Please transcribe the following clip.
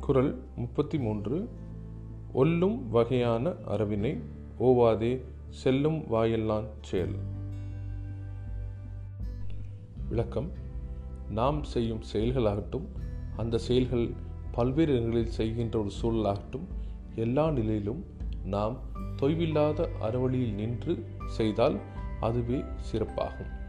குரல் முப்பத்தி மூன்று ஒல்லும் வகையான அரவினை ஓவாதே செல்லும் வாயெல்லாம் செயல் விளக்கம். நாம் செய்யும் செயல்களாகட்டும் அந்த செயல்கள் பல்வேறு இடங்களில் செய்கின்ற ஒரு சூழலாகட்டும் எல்லா நிலையிலும் நாம் தொய்வில்லாத அறவழியில் நின்று செய்தால் அதுவே சிறப்பாகும்.